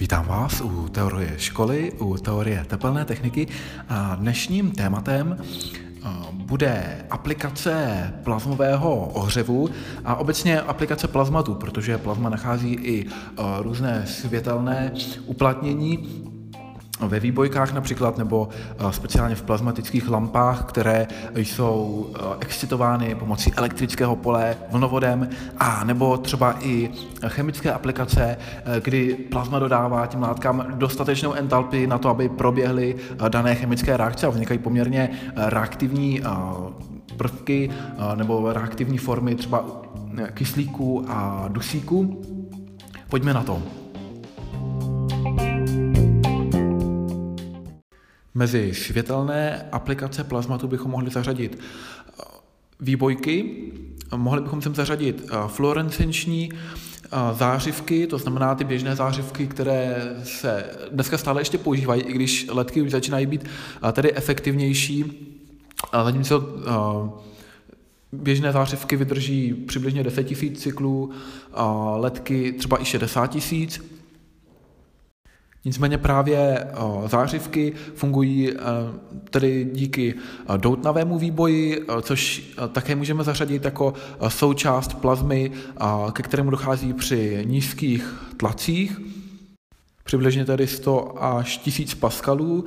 Vítám vás u teorie školy, u teorie tepelné techniky. A dnešním tématem bude aplikace plazmového ohřevu a obecně aplikace plazmatu, protože plazma nachází i různé světelné uplatnění ve výbojkách například, nebo eh, speciálně v plazmatických lampách, které jsou eh, excitovány pomocí elektrického pole vlnovodem, a nebo třeba i chemické aplikace, eh, kdy plazma dodává těm látkám dostatečnou entalpii na to, aby proběhly dané chemické reakce a vznikají poměrně reaktivní prvky nebo reaktivní formy třeba kyslíku a dusíku. Pojďme na to. Mezi světelné aplikace plazmatu bychom mohli zařadit eh, výbojky, mohli bychom sem zařadit eh, fluorescenční eh, zářivky, to znamená ty běžné zářivky, které se dneska stále ještě používají, i když letky už začínají být tedy efektivnější, zatímco běžné zářivky vydrží přibližně 10 000 cyklů, letky třeba i 60 000. Nicméně právě eh, zářivky fungují eh, tedy díky eh, doutnavému výboji, což také můžeme zařadit jako součást plazmy, ke kterému dochází při nízkých tlacích, přibližně tedy 100 až 1000 paskalů.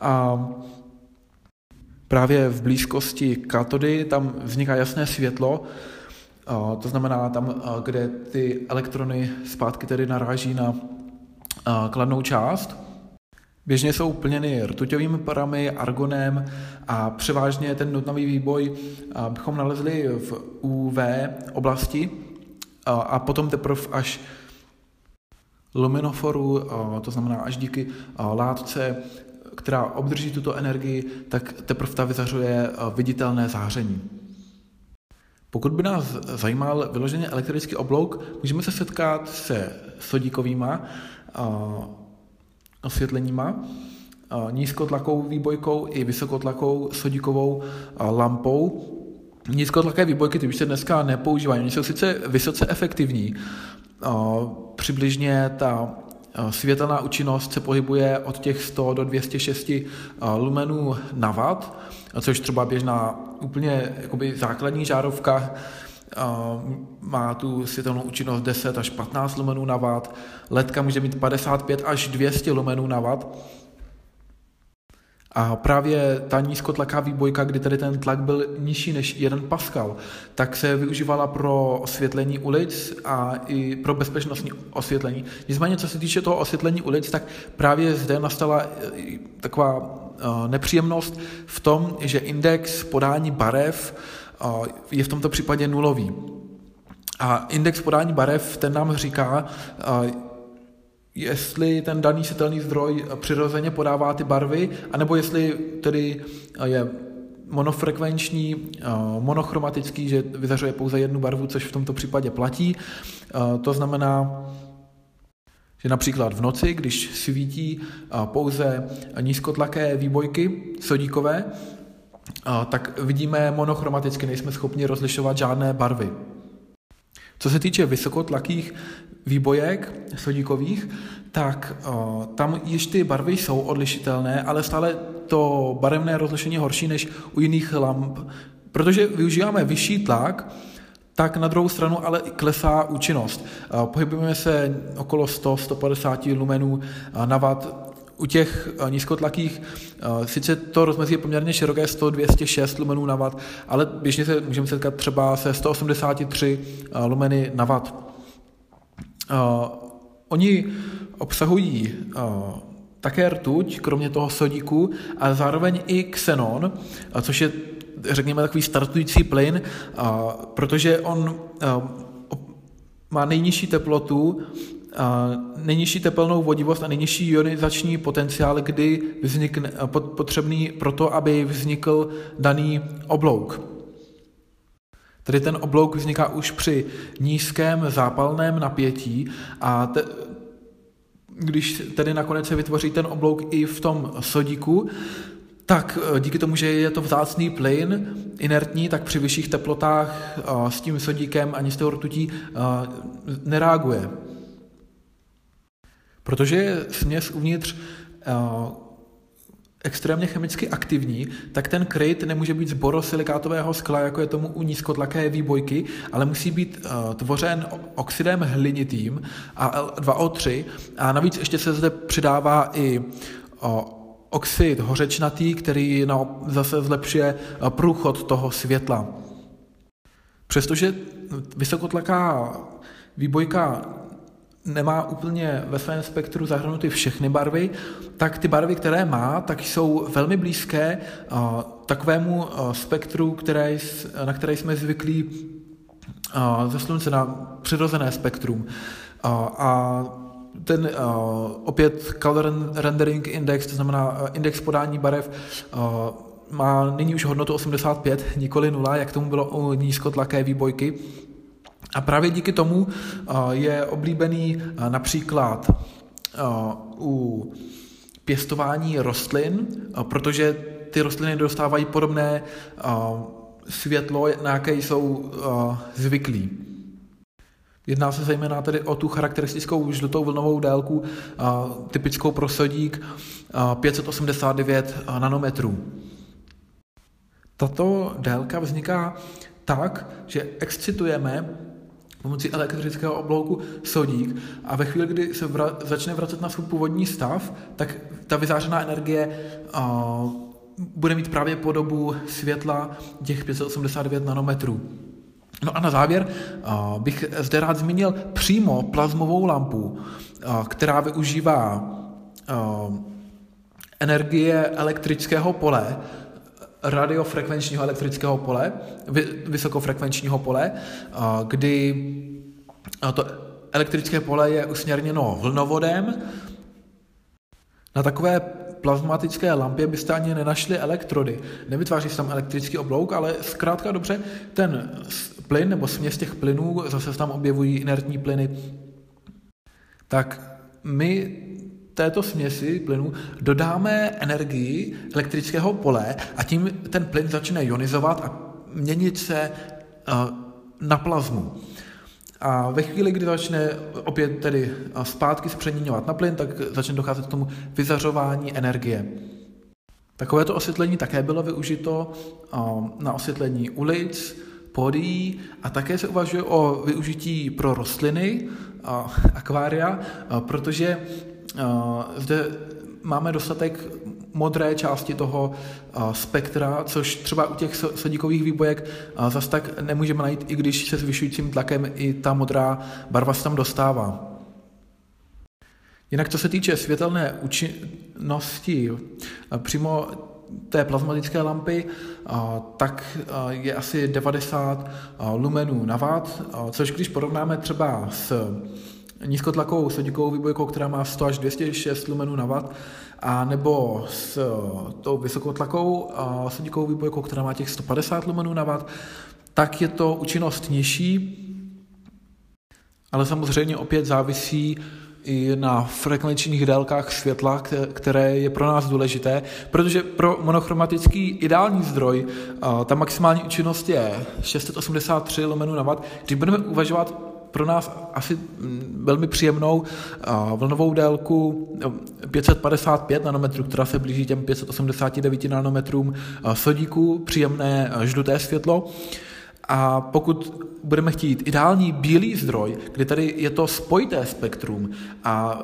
A právě v blízkosti katody tam vzniká jasné světlo, to znamená tam, kde ty elektrony zpátky tedy naráží na kladnou část. Běžně jsou plněny rtuťovými parami, argonem a převážně ten nutnavý výboj bychom nalezli v UV oblasti a potom teprve až luminoforu, to znamená až díky látce, která obdrží tuto energii, tak teprve ta vyzařuje viditelné záření. Pokud by nás zajímal vyloženě elektrický oblouk, můžeme se setkat se sodíkovýma osvětleníma, nízkotlakovou výbojkou i vysokotlakovou sodíkovou lampou. Nízkotlaké výbojky, ty už se dneska nepoužívají, oni jsou sice vysoce efektivní. Přibližně ta světelná účinnost se pohybuje od těch 100 do 206 lumenů na watt, což třeba běžná úplně jakoby základní žárovka má tu světelnou účinnost 10 až 15 lumenů na watt, ledka může mít 55 až 200 lumenů na watt. A právě ta nízkotlaká výbojka, kdy tady ten tlak byl nižší než 1 Pascal, tak se využívala pro osvětlení ulic a i pro bezpečnostní osvětlení. Nicméně, co se týče toho osvětlení ulic, tak právě zde nastala e, taková e, nepříjemnost v tom, že index podání barev je v tomto případě nulový. A index podání barev, ten nám říká, jestli ten daný světelný zdroj přirozeně podává ty barvy, anebo jestli tedy je monofrekvenční, monochromatický, že vyzařuje pouze jednu barvu, což v tomto případě platí. To znamená, že například v noci, když svítí pouze nízkotlaké výbojky sodíkové, tak vidíme monochromaticky, nejsme schopni rozlišovat žádné barvy. Co se týče vysokotlakých výbojek sodíkových, tak tam již ty barvy jsou odlišitelné, ale stále to barevné rozlišení je horší než u jiných lamp. Protože využíváme vyšší tlak, tak na druhou stranu ale klesá účinnost. Pohybujeme se okolo 100-150 lumenů na watt u těch eh, nízkotlakých eh, sice to rozmezí je poměrně široké 100, 206 lumenů na watt, ale běžně se můžeme setkat třeba se 183 eh, lumeny na watt. Oni obsahují také rtuť, kromě toho sodíku, a zároveň i xenon, což je, řekněme, takový startující plyn, protože on má nejnižší teplotu nejnižší tepelnou vodivost a nejnižší ionizační potenciál, kdy vznikne, potřebný pro to, aby vznikl daný oblouk. Tedy ten oblouk vzniká už při nízkém zápalném napětí a te, když tedy nakonec se vytvoří ten oblouk i v tom sodíku, tak díky tomu, že je to vzácný plyn, inertní, tak při vyšších teplotách s tím sodíkem ani s tou rtutí nereaguje. Protože je směs uvnitř extrémně chemicky aktivní, tak ten kryt nemůže být z borosilikátového skla, jako je tomu u nízkotlaké výbojky, ale musí být uh, tvořen oxidem hlinitým a L2O3 a navíc ještě se zde přidává i uh, oxid hořečnatý, který no, zase zlepšuje uh, průchod toho světla. Přestože vysokotlaká výbojka nemá úplně ve svém spektru zahrnuty všechny barvy, tak ty barvy, které má, tak jsou velmi blízké uh, takovému uh, spektru, které, na které jsme zvyklí uh, ze slunce, na přirozené spektrum. A ten opět color rendering index, to znamená index podání barev, má nyní už hodnotu 85, nikoli 0, jak tomu bylo u nízkotlaké výbojky. A právě díky tomu je oblíbený například u pěstování rostlin, protože ty rostliny dostávají podobné světlo, na jaké jsou zvyklí. Jedná se zejména tedy o tu charakteristickou žlutou vlnovou délku, typickou pro sodík 589 nanometrů. Tato délka vzniká tak, že excitujeme pomocí elektrického oblouku sodík a ve chvíli, kdy se vra- začne vracet na svůj původní stav, tak ta vyzářená energie uh, bude mít právě podobu světla těch 589 nanometrů. No a na závěr uh, bych zde rád zmínil přímo plazmovou lampu, uh, která využívá uh, energie elektrického pole radiofrekvenčního elektrického pole, vysokofrekvenčního pole, kdy to elektrické pole je usměrněno vlnovodem. Na takové plazmatické lampě byste ani nenašli elektrody. Nevytváří se tam elektrický oblouk, ale zkrátka dobře ten plyn nebo směs těch plynů, zase se tam objevují inertní plyny, tak my této směsi plynu dodáme energii elektrického pole a tím ten plyn začne ionizovat a měnit se eh, na plazmu. A ve chvíli, kdy začne opět tedy eh, zpátky zpřeměňovat na plyn, tak začne docházet k tomu vyzařování energie. Takovéto osvětlení také bylo využito eh, na osvětlení ulic, pódií a také se uvažuje o využití pro rostliny, akvária, protože zde máme dostatek modré části toho spektra, což třeba u těch sodíkových výbojek zas tak nemůžeme najít, i když se zvyšujícím tlakem i ta modrá barva se tam dostává. Jinak co se týče světelné účinnosti přímo té plazmatické lampy, tak je asi 90 lumenů na watt, což když porovnáme třeba s nízkotlakovou sodíkovou výbojkou, která má 100 až 206 lumenů na watt, a nebo s eh, tou vysokotlakovou sodíkovou výbojkou, která má těch 150 lumenů na watt, tak je to účinnost nižší, ale samozřejmě opět závisí i na frekvenčních délkách světla, které je pro nás důležité, protože pro monochromatický ideální zdroj ta maximální účinnost je 683 lumenů na watt. Když budeme uvažovat pro nás asi mm, velmi příjemnou vlnovou délku 555 nanometrů, která se blíží těm 589 nanometrům sodíku, příjemné žluté světlo. A pokud budeme chtít ideální bílý zdroj, kdy tady je to spojité spektrum a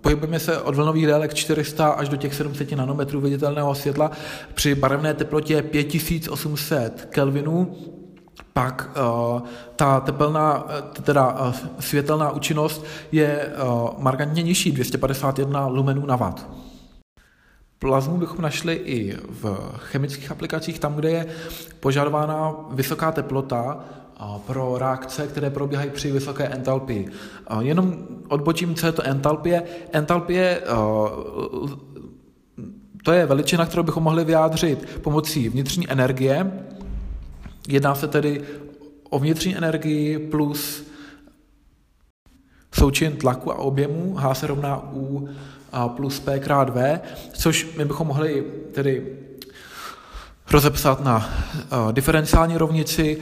pohybujeme se od vlnových délek 400 až do těch 700 nanometrů viditelného světla při barevné teplotě 5800 kelvinů, pak uh, ta tepelná, eh, teda uh, světelná účinnost je markantně nižší, 251 lumenů na watt. Plazmu bychom našli i v chemických aplikacích, tam, kde je požadována vysoká teplota pro reakce, které probíhají při vysoké entalpii. Jenom odbočím, co je to entalpie. Entalpie to je veličina, kterou bychom mohli vyjádřit pomocí vnitřní energie, Jedná se tedy o vnitřní energii plus součin tlaku a objemu, H se rovná U plus P krát V, což my bychom mohli tedy rozepsat na uh, diferenciální rovnici,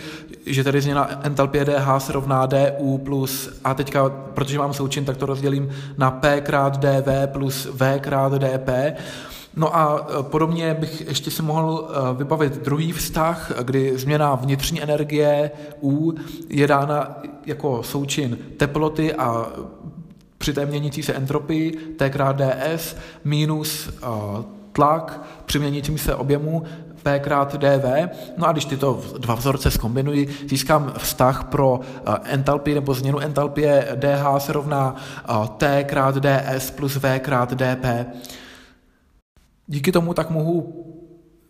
že tedy změna entalpie DH se rovná DU plus, a teďka, protože mám součin, tak to rozdělím na P krát DV plus V krát DP. No a e, podobně bych ještě si mohl e, vybavit druhý vztah, kdy změna vnitřní energie U je dána jako součin teploty a při té měnící se entropii T krát ds minus e, tlak při měnícím se objemu P krát dV. No a když tyto dva vzorce zkombinuji, získám vztah pro entalpii nebo změnu entalpie dH se rovná T krát ds plus V krát dP. Díky tomu tak mohu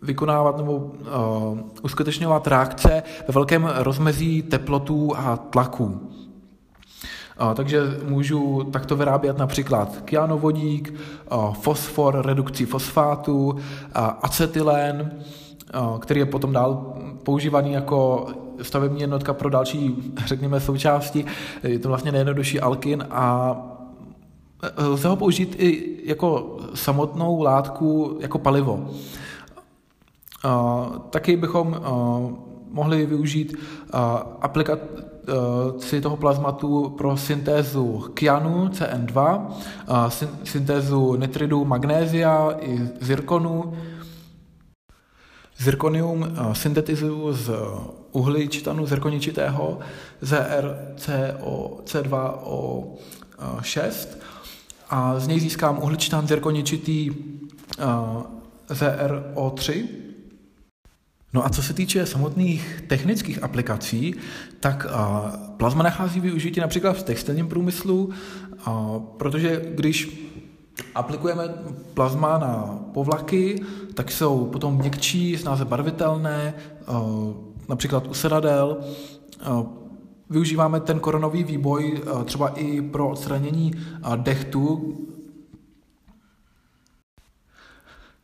vykonávat nebo uh, uskutečňovat reakce ve velkém rozmezí teplotů a tlaků. Uh, takže můžu takto vyrábět například kyanovodík, uh, fosfor redukcí fosfátu, uh, acetylen, uh, který je potom dál používaný jako stavební jednotka pro další, řekněme, součásti. Je to vlastně nejjednodušší alkin a lze ho použít i jako samotnou látku, jako palivo. Taky bychom mohli využít aplikaci toho plazmatu pro syntézu kyanu CN2, syntézu nitridu magnézia i zirkonu. Zirkonium syntetizuju z uhličitanu zirkoničitého ZrCO2O6 a z něj získám uhličitán zirkoničitý uh, ZRO3. No a co se týče samotných technických aplikací, tak uh, plazma nachází využití například v textilním průmyslu, uh, protože když aplikujeme plazma na povlaky, tak jsou potom měkčí, snáze barvitelné, například u sedadel. Využíváme ten koronový výboj eh, třeba i pro odstranění eh, dechtu.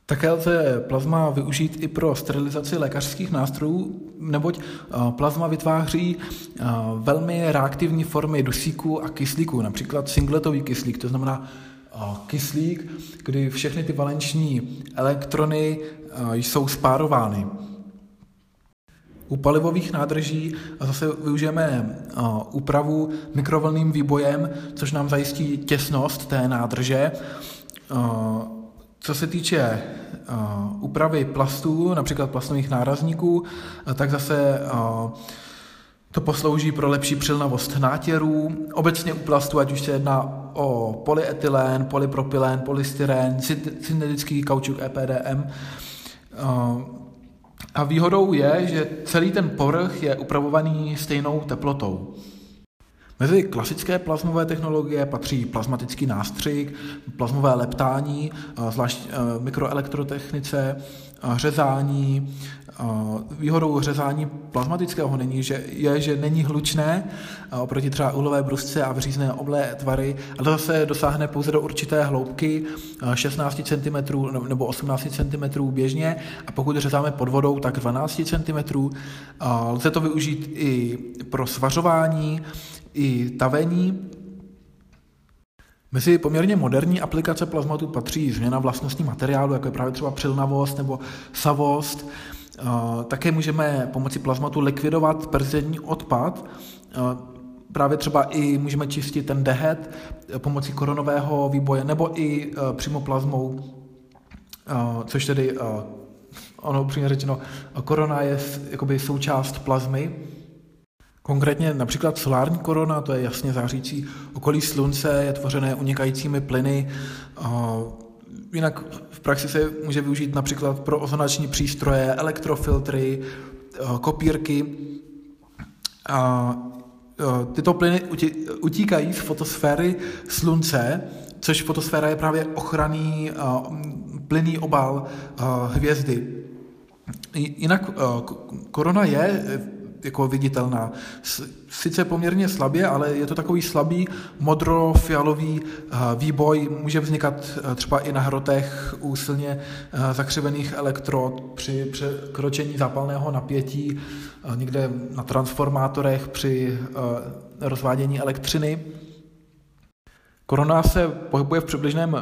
Také lze plazma využít i pro sterilizaci lékařských nástrojů, neboť eh, plazma vytváří velmi reaktivní formy dusíku a kyslíku, například singletový kyslík, to znamená kyslík, kdy všechny ty valenční elektrony jsou spárovány. U palivových nádrží zase využijeme úpravu mikrovlným výbojem, což nám zajistí těsnost té nádrže. Co se týče úpravy plastů, například plastových nárazníků, tak zase to poslouží pro lepší přilnavost nátěrů. Obecně u plastu, ať už se jedná o polyetylen, polypropylen, polystyrén, syntetický kaučuk EPDM, a výhodou je, že celý ten povrch je upravovaný stejnou teplotou. Mezi klasické plazmové technologie patří plazmatický nástřik, plazmové leptání, zvlášť e, mikroelektrotechnice, řezání. Výhodou řezání plazmatického není, že je, že není hlučné oproti třeba uhlové brusce a vřízné oblé tvary, ale zase dosáhne pouze do určité hloubky 16 cm nebo 18 cm běžně a pokud řezáme pod vodou, tak 12 cm. Lze to využít i pro svařování, i tavení, Mezi poměrně moderní aplikace plazmatu patří změna vlastností materiálu, jako je právě třeba přilnavost nebo savost. Také můžeme pomocí plazmatu likvidovat perzidní odpad. Právě třeba i můžeme čistit ten dehet pomocí koronového výboje nebo i přímo plazmou, což tedy ono upřímně řečeno, korona je jakoby součást plazmy, Konkrétně například solární korona, to je jasně zářící okolí slunce, je tvořené unikajícími plyny. Jinak v praxi se může využít například pro ozonační přístroje, elektrofiltry, kopírky. A tyto plyny utíkají z fotosféry slunce, což fotosféra je právě ochranný plynný obal hvězdy. Jinak korona je jako viditelná. Sice poměrně slabě, ale je to takový slabý modro-fialový eh, výboj. Může vznikat eh, třeba i na hrotech u silně eh, zakřivených elektrod při překročení zápalného napětí, někde na transformátorech při rozvádění elektřiny. Korona se pohybuje v přibližném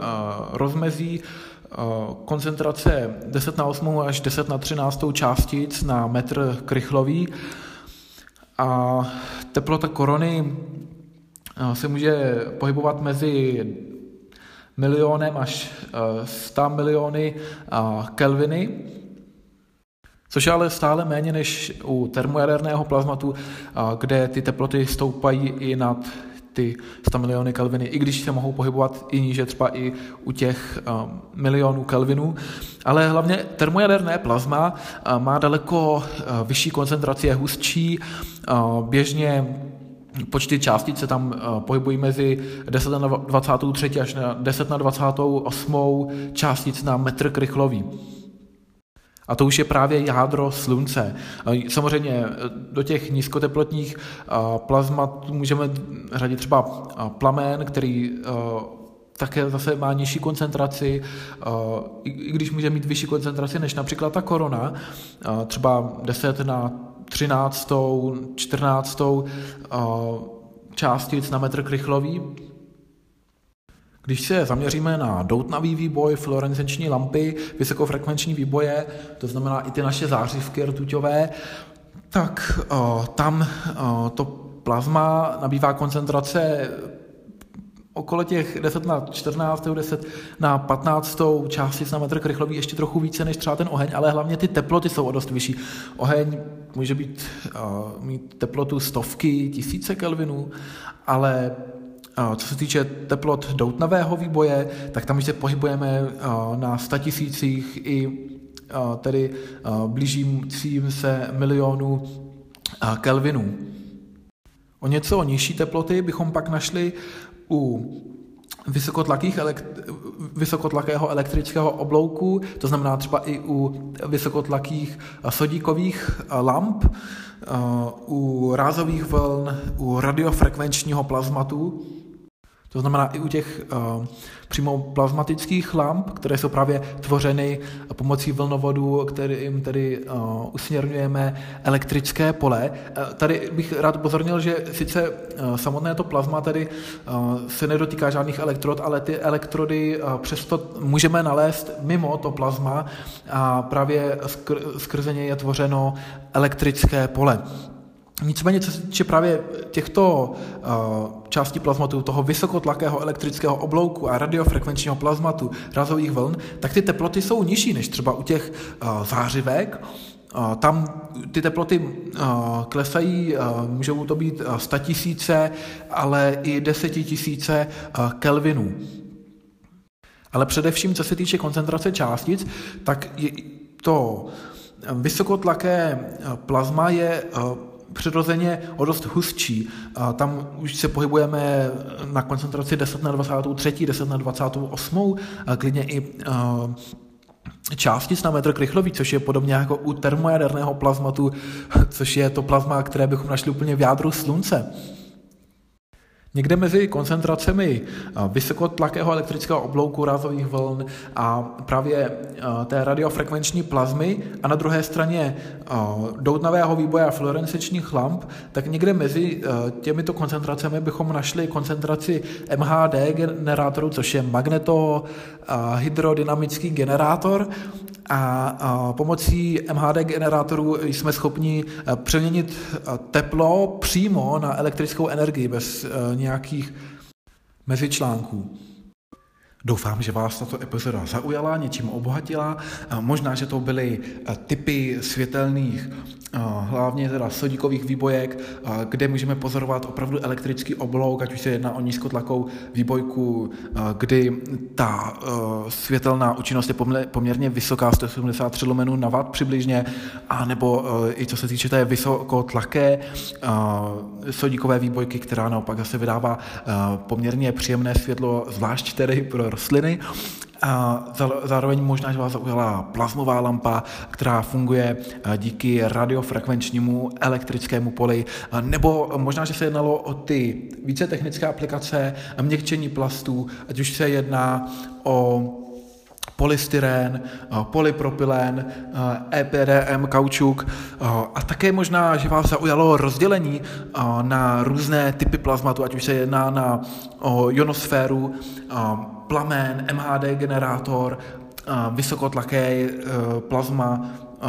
rozmezí koncentrace 10 na 8 až 10 na 13 částic na metr krychlový a teplota korony se může pohybovat mezi milionem až 100 miliony kelviny, což je ale stále méně než u termojaderného plazmatu, kde ty teploty stoupají i nad ty 100 miliony kelviny, i když se mohou pohybovat i níže, třeba i u těch um, milionů kelvinů. Ale hlavně termojaderné plazma uh, má daleko uh, vyšší koncentraci, je hustší, uh, běžně počty částic se tam pohybují mezi 10 na 23 až na 10 na 28 částic na metr krychlový. A to už je právě jádro slunce. Samozřejmě e, do těch nízkoteplotních plazmat můžeme řadit třeba plamen, který také zase má nižší koncentraci, i když může mít vyšší koncentraci než například ta korona, třeba 10 na 13, 14 částic na metr krychlový, když se zaměříme na doutnavý výboj, fluorescenční lampy, vysokofrekvenční výboje, to znamená i ty naše zářivky rtuťové, tak uh, tam uh, to plazma nabývá koncentrace okolo těch 10 na 14, 10 na 15 částic na metr krychlový ještě trochu více než třeba ten oheň, ale hlavně ty teploty jsou o dost vyšší. Oheň může být, uh, mít teplotu stovky, tisíce kelvinů, ale co se týče teplot doutnavého výboje, tak tam se pohybujeme na statisících i tedy blížícím se milionu kelvinů. O něco nižší teploty bychom pak našli u vysokotlakých vysokotlakého elektrického oblouku, to znamená třeba i u vysokotlakých sodíkových lamp, u rázových vln, u radiofrekvenčního plazmatu, to znamená i u těch uh, přímo plazmatických lamp, které jsou právě tvořeny pomocí vlnovodu, kterým tedy uh, usměrňujeme elektrické pole. Uh, tady bych rád pozornil, že sice uh, samotné to plazma tedy uh, se nedotýká žádných elektrod, ale ty elektrody uh, přesto můžeme nalézt mimo to plazma a právě skr- skrze ně je tvořeno elektrické pole. Nicméně, co se týče právě těchto uh, částí plazmatu, toho vysokotlakého elektrického oblouku a radiofrekvenčního plazmatu razových vln, tak ty teploty jsou nižší než třeba u těch uh, zářivek. Uh, tam ty teploty uh, klesají, uh, můžou to být uh, tisíce, ale i desetitisíce uh, kelvinů. Ale především, co se týče koncentrace částic, tak je to vysokotlaké plazma je přirozeně o dost hustší. A tam už se pohybujeme na koncentraci 10 na 23, 10 na 28, a klidně i částic na metr krychlový, což je podobně jako u termojaderného plazmatu, což je to plazma, které bychom našli úplně v jádru slunce. Někde mezi koncentracemi vysokotlakého elektrického oblouku rázových vln a právě té radiofrekvenční plazmy a na druhé straně doutnavého výboje a fluorescenčních lamp, tak někde mezi těmito koncentracemi bychom našli koncentraci MHD generátoru, což je magneto hydrodynamický generátor a pomocí MHD generátorů jsme schopni přeměnit teplo přímo na elektrickou energii bez nějakých mezičlánků. Doufám, že vás tato epizoda zaujala, něčím obohatila. Možná, že to byly typy světelných, hlavně teda sodíkových výbojek, kde můžeme pozorovat opravdu elektrický oblouk, ať už se jedná o nízkotlakou výbojku, kdy ta světelná účinnost je poměrně vysoká, 173 lumenů na watt přibližně, a nebo i co se týče té vysokotlaké sodíkové výbojky, která naopak zase vydává poměrně příjemné světlo, zvlášť tedy pro rostliny. A zároveň možná, že vás zaujala plazmová lampa, která funguje díky radiofrekvenčnímu elektrickému poli, nebo možná, že se jednalo o ty více technické aplikace, měkčení plastů, ať už se jedná o polystyrén, polypropylen, EPDM, kaučuk a také možná, že vás zaujalo rozdělení na různé typy plazmatu, ať už se jedná na ionosféru, plamen, MHD generátor, vysokotlaké plazma,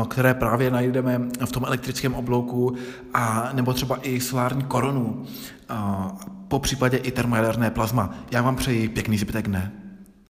které právě najdeme v tom elektrickém oblouku, a nebo třeba i solární korunu, po případě i termojaderné plazma. Já vám přeji pěkný zbytek dne.